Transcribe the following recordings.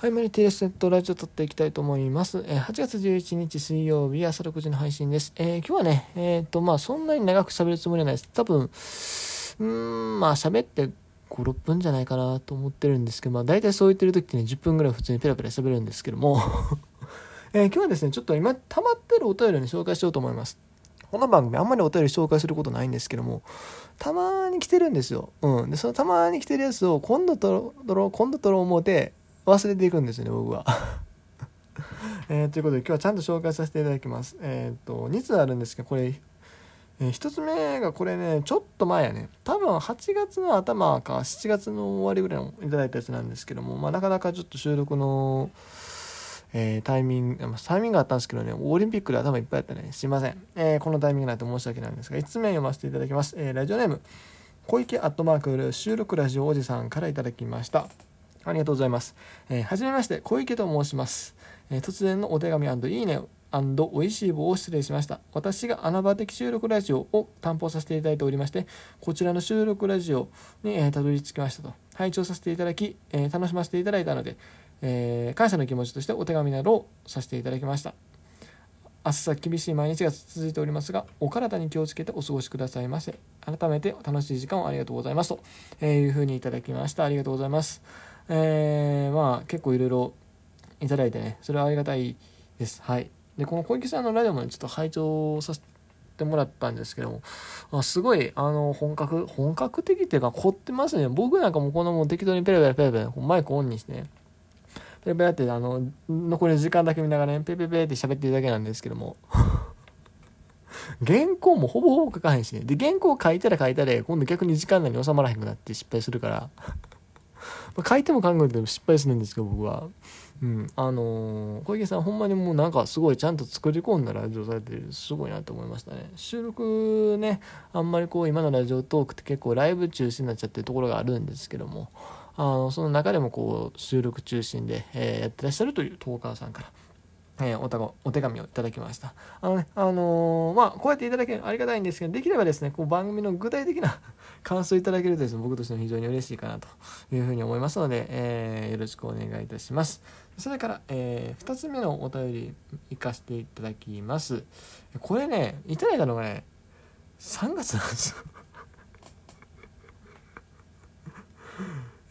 はい、マリティレスネットラジオ撮っていきたいと思います。え、8月11日水曜日朝6時の配信です。えー、今日はね、えっ、ー、と、まあ、そんなに長く喋るつもりはないです。多分、うーん、まあ、喋って5、6分じゃないかなと思ってるんですけど、まあ、大体そう言ってる時ってね、10分ぐらい普通にペラペラ喋るんですけども、え今日はですね、ちょっと今溜まってるお便りを、ね、紹介しようと思います。この番組あんまりお便り紹介することないんですけども、たまに来てるんですよ。うん。で、そのたまに来てるやつを今度撮ろう、今度撮ろう思うて、忘れていくんですよね僕は え、ということで今日はちゃんと紹介させていただきますえっ、ー、と2つあるんですけどこれ、えー、1つ目がこれねちょっと前やね多分8月の頭か7月の終わりぐらいのいただいたやつなんですけども、まあ、なかなかちょっと収録のえー、タイミング、タイミングがあったんですけどね、オリンピックで頭いっぱいやったね。すいません。えー、このタイミングなんて申し訳ないんですが、5つ目読ませていただきます。え、ラジオネーム、小池アットマークル収録ラジオおじさんからいただきました。ありがとうございます。えー、はじめまして、小池と申します。えー、突然のお手紙いいねおいしい棒を失礼しました。私が穴場的収録ラジオを担保させていただいておりまして、こちらの収録ラジオに、えー、たどり着きましたと。拝聴させていただき、えー、楽しませていただいたので、えー、感謝の気持ちとしてお手紙などをさせていただきました。暑さ厳しい毎日が続いておりますが、お体に気をつけてお過ごしくださいませ。改めて楽しい時間をありがとうございますと、えいうふうにいただきました。ありがとうございます。えー、まあ結構いろいろいただいてね。それはありがたいです。はい。でこの小池さんのラジオもねちょっと拝聴させてもらったんですけどもあすごいあの本格本格的っていうか凝ってますね。僕なんかもこのもう適当にペラペラペラペラマイクオンにしてねペラペラってあの残りの時間だけ見ながらねペペペって喋ってるだけなんですけども。原稿もほぼほぼ書かへんしね。で原稿書いたら書いたら今度逆に時間内に収まらへんくなって失敗するから。まあ、書いても考えても失敗するんですけど僕は。うん、あのー、小池さんほんまにもうなんかすごいちゃんと作り込んだラジオされてるすごいなと思いましたね収録ねあんまりこう今のラジオトークって結構ライブ中心になっちゃってるところがあるんですけどもあのその中でもこう収録中心で、えー、やってらっしゃるというトーカーさんからえー、おたごお手紙をいただきました。あのね、あのー、まあ、こうやっていただけるありがたいんですけど、できればですね、こう番組の具体的な 感想いただけるとですね、僕としても非常に嬉しいかなというふうに思いますので、えー、よろしくお願いいたします。それから、えー、2つ目のお便り行かせていただきます。これね、いただいたのがね、3月なんですよ。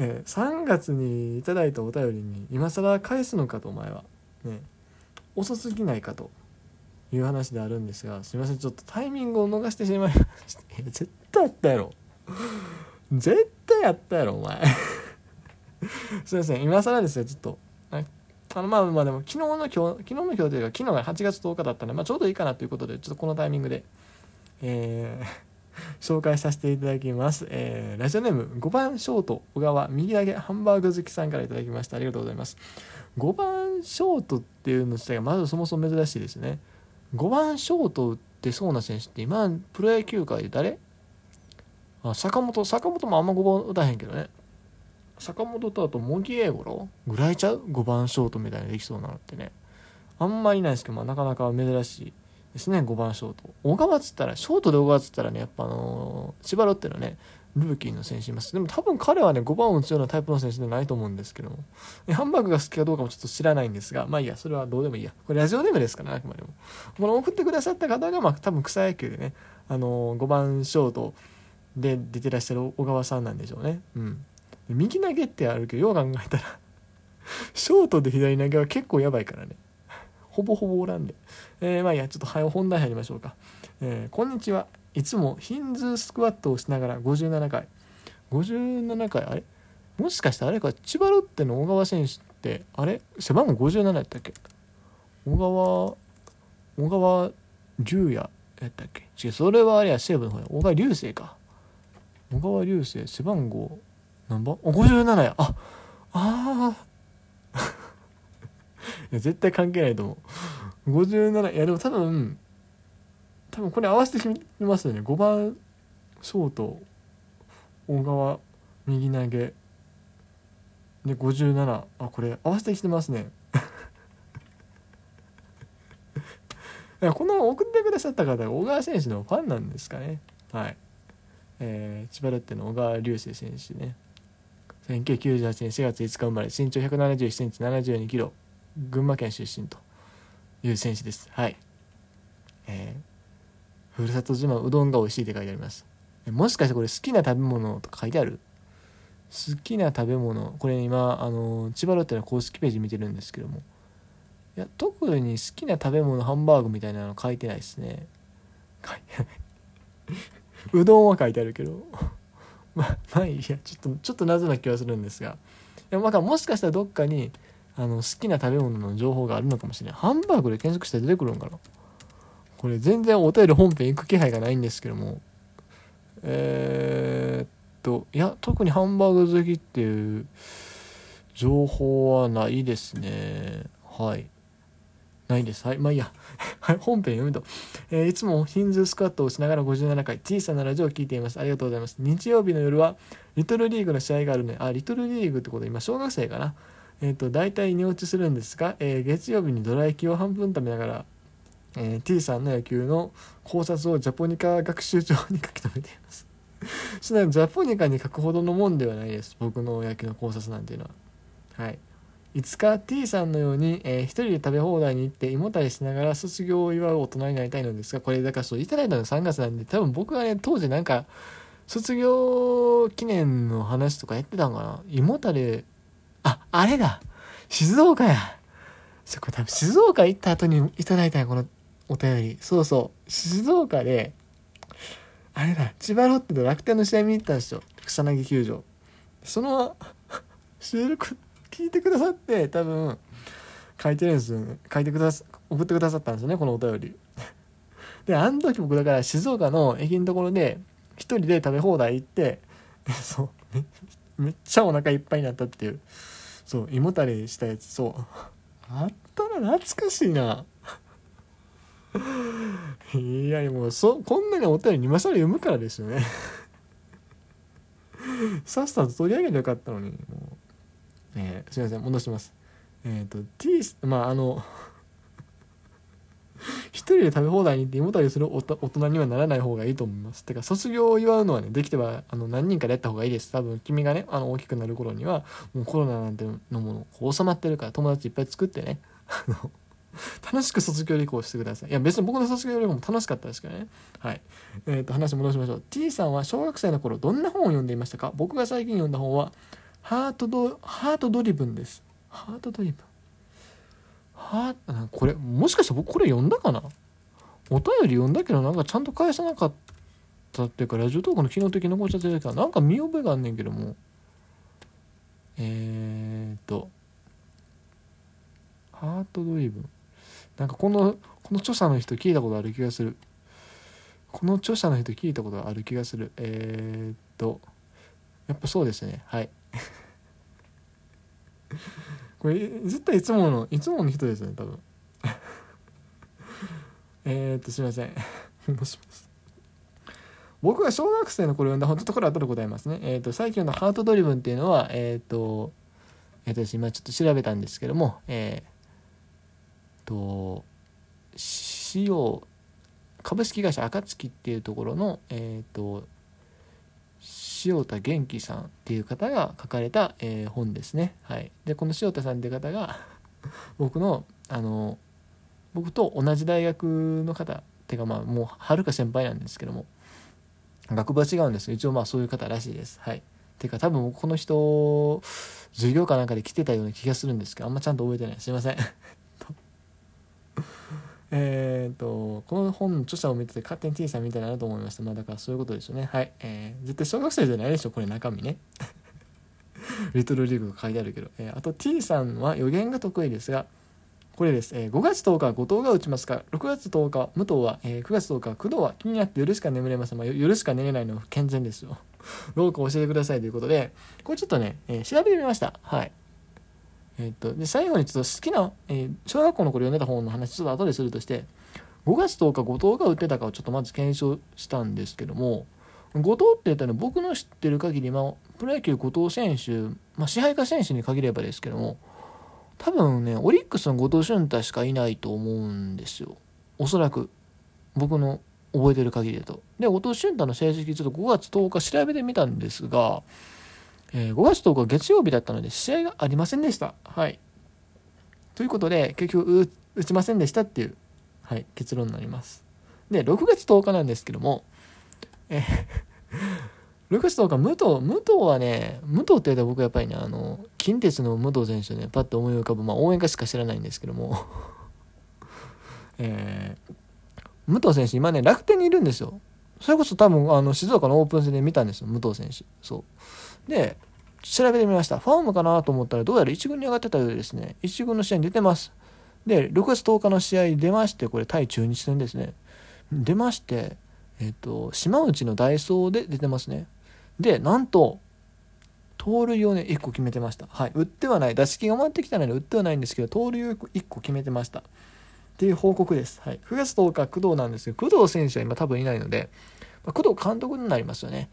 えー、3月にいただいたお便りに今更返すのかとお前は。ね遅すぎないかという話であるんですがすいませんちょっとタイミングを逃してしまいましたいや絶対やったやろ。絶対やったやろお前。すいません今更ですよちょっと。あのまあまあでも昨日の今日昨日の今日というか昨日が8月10日だったので、まあ、ちょうどいいかなということでちょっとこのタイミングでえー紹介させていただきます。えー、ラジオネーム5番ショート小川右上げハンバーグ好きさんからいただきました。ありがとうございます。5番ショートっていうの自体がまずそもそも珍しいですね。5番ショート打ってそうな選手って今プロ野球界で誰？あ坂本。坂本もあんま5番打たへんけどね。坂本とあと茂木英五郎？ぐらいちゃう？5番ショートみたいなできそうなのってね。あんまりないですけど、まあ、なかなか珍しい。ですね5番ショート小川っつったらショートで小川っつったらねやっぱあのー、千葉ロッテのねルーキーの選手います。でも多分彼はね、5番を打つようなタイプの選手ではないと思うんですけども。ハンバーグが好きかどうかもちょっと知らないんですが、まあいいや、それはどうでもいいや。これラジオネームですからね、あくまでも。この送ってくださった方が、まあ多分草野球でね、あのー、5番ショートで出てらっしゃる小川さんなんでしょうね。うん。右投げってあるけど、よう考えたら ショートで左投げは結構やばいからね。ほぼほぼおらんで。えー、まあいや、ちょっと早本題入りましょうか。えー、こんにちは。いつもヒンズースクワットをしながら57回57回あれ？もしかしてあれか？千葉ロッテの小川選手ってあれ？背番号57やったっけ？小川小川龍也やったっけ？違うそれはあれや西武の方や。小川流星か。小川流星背番号何番？あ57や。あああ絶対関係ないと思う。57いやでも多分多分これ合わせてきますよね。5番ショート小川右投げ。で57あこれ合わせてきてますね。この送ってくださった方が小川選手のファンなんですかね。はい。えー、千葉ロッテの小川流星選手ね。1998年4月5日生まれ身長1 7 1センチ7 2キロ。群馬県出身という選手です。はい。えー、ふるさと自慢うどんが美味しいって書いてあります。もしかしてこれ好きな食べ物とか書いてある？好きな食べ物。これ今あの千葉ロッテの公式ページ見てるんですけども。いや特に好きな食べ物ハンバーグみたいなの書いてないですね。うどんは書いてあるけど。まあまあいいや。ちょっとちょっと謎な気はするんですが。いやまあもしかしたらどっかにあの好きな食べ物の情報があるのかもしれないハンバーグで検索したら出てくるんかな。これ全然お便り本編行く気配がないんですけども。えー、っといや特にハンバーグ好きっていう情報はないですね。はい。ないです。はいまあいいや。本編読むと、えー、いつもヒンズースクワットをしながら57回小さなラジオを聞いています。ありがとうございます。日曜日の夜はリトルリーグの試合があるねあリトルリーグってこと今小学生かな。えっ、ー、と大体寝落ちするんですが、えー、月曜日にドラ焼きを半分食べながらえー、T さんの野球の考察をジャポニカ学習帳に書き留めています。それはジャポニカに書くほどのもんではないです。僕の野球の考察なんていうのは。はい。いつか T さんのように、えー、一人で食べ放題に行って胃もたれしながら卒業を祝う大人になりたいのですがこれだからそういただいたの3月なんで多分僕はね当時なんか卒業記念の話とかやってたんかな。胃もたれああれだ静岡やそこ多分静岡行った後にいただいたこのお便り。そうそう。静岡で、あれだ、千葉ロッテと楽天の試合見に行ったんですよ。草薙球場。その、収録聞いてくださって、多分、書いてるんですよね。書いてくださ、送ってくださったんですよね、このお便り。で、あの時僕だから静岡の駅のところで、一人で食べ放題行って、そうめ、っちゃお腹いっぱいになったっていう、そう、胃もたれしたやつ、そう。あったら懐かしいな。いやもうそこんなにお便り今更読むからですよね。さっさと取り上げてよかったのに。もう、えー、すいません戻します。えっ、ー、と T まああの一人で食べ放題に行って胃もたれする大人にはならない方がいいと思います。てか卒業を祝うのはねできてはあの何人かでやった方がいいです。多分君がねあの大きくなる頃にはもうコロナなんてのもの収まってるから友達いっぱい作ってねあの楽しく卒業旅行してください。いや、別に僕の卒業旅行も楽しかったですけどね。はい。えっ、ー、と、話戻しましょう。T さんは小学生の頃、どんな本を読んでいましたか？僕が最近読んだ本は、ハートド、ハートドリブンです。ハートドリブン。は？ー、これ、もしかして僕これ読んだかな？お便り読んだけど、なんかちゃんと返さなかったっていうか、ラジオトークの機能的に残っちゃってるから、なんか見覚えがあんねんけども。えー、っと、ハートドリブン。なんかこのこの著者の人聞いたことある気がする。この著者の人聞いたことある気がする。えー、っと。やっぱそうですね。はい。これ絶対いつものいつもの人ですよね多分。えっとすいません。戻します僕が小学生の頃読んだ本当ところは後で答えますね。えっ、と、最近のハートドリブンっていうのは、えっ、と、えっ、ー、と、今ちょっと調べたんですけども、えー、と塩株式会社暁っていうところの、えーと、塩田元気さんっていう方が書かれた、えー、本ですね。はい、でこの塩田さんっていう方が 僕のあの僕と同じ大学の方っていうかまあもうはるか先輩なんですけども学部は違うんですけど一応まあそういう方らしいです。はい、ていうか多分この人授業かなんかで来てたような気がするんですけどあんまちゃんと覚えてないすいません。えっ、と、この本の著者を見てて勝手に T さんみたいだなと思いました。まあだからそういうことですよね。はい。えー、絶対小学生じゃないでしょ、これ中身ね。リトルリーグが書いてあるけど。えー、あと T さんは予言が得意ですが、これです。えー、5月10日は後藤が打ちますか6月10日武藤は、えー、9月10日は工藤は気になって夜しか眠れません。まあ、夜しか寝れないの健全ですよ。どうか教えてくださいということで、これちょっとね、えー、調べてみました。はい。えっと、で最後にちょっと好きな、えー、小学校の頃読んでた本の話ちょっと後でするとして5月10日後藤が売ってたかをちょっとまず検証したんですけども後藤って言ったら僕の知ってる限り、まあ、プロ野球後藤選手、まあ、支配下選手に限ればですけども多分ねオリックスの後藤俊太しかいないと思うんですよ。おそらく。僕の覚えてる限りだと。で後藤俊太の成績ちょっと5月10日調べてみたんですがえー、5月10日月曜日だったので試合がありませんでした。はい。ということで、結局打ちませんでしたっていう、はい、結論になります。で、6月10日なんですけども、えー、6月10日、武藤、武藤はね、武藤って言ったら僕やっぱりね、あの、近鉄の武藤選手ね、パッと思い浮かぶ、まあ応援歌しか知らないんですけども、えー、武藤選手今ね、楽天にいるんですよ。それこそ多分、あの、静岡のオープン戦で見たんですよ、武藤選手。そう。で、調べてみました。ファームかなと思ったら、どうやら1軍に上がってたようでですね、1軍の試合に出てます。で、6月10日の試合出まして、これ対中日戦ですね。出まして、えっ、と、島内のダイソーで出てますね。で、なんと、盗塁をね、1個決めてました。はい。打ってはない。打席が回ってきたので打ってはないんですけど、盗塁を1個決めてました。っていう報告です。はい。9月10日、工藤なんですけど、工藤選手は今多分いないので、まあ、工藤監督になりますよね。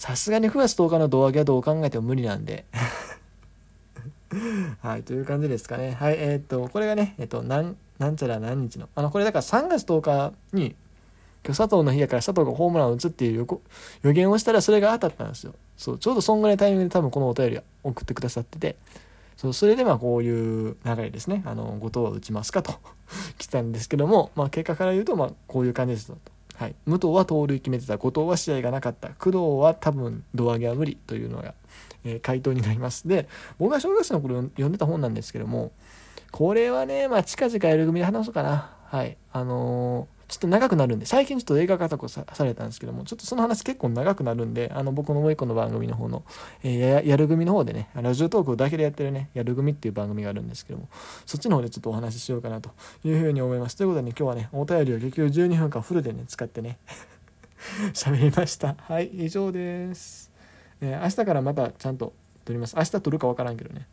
さすがに9月10日の胴上げはどう考えても無理なんで。はい、という感じですかね。はい、えー、っと、これがね、えー、っと、なん、なんちゃら何日の。あの、これだから3月10日に、今日佐藤の日やから佐藤がホームランを打つっていう予言をしたらそれが当たったんですよ。そう、ちょうどそんぐらいタイミングで多分このお便りを送ってくださってて、そうそれでまあこういう流れですね。あの、後藤は打ちますかと 来たんですけども、まあ結果から言うと、まあこういう感じですと。はい。武藤は盗塁決めてた。後藤は試合がなかった。工藤は多分胴上げは無理というのが、えー、回答になります。で、僕が小学生の頃読んでた本なんですけども、これはね、まあ近々やる組で話そうかな。はい。あのーちょっと長くなるんで、最近ちょっと映画化とかされたんですけども、ちょっとその話結構長くなるんで、あの、僕のもう一個の番組の方の、えー、やる組の方でね、ラジオトークだけでやってるね、やる組っていう番組があるんですけども、そっちの方でちょっとお話ししようかなというふうに思います。ということでね、今日はね、お便りを結局12分間フルでね、使ってね、喋りました。はい、以上です。えー、明日からまたちゃんと撮ります。明日撮るかわからんけどね。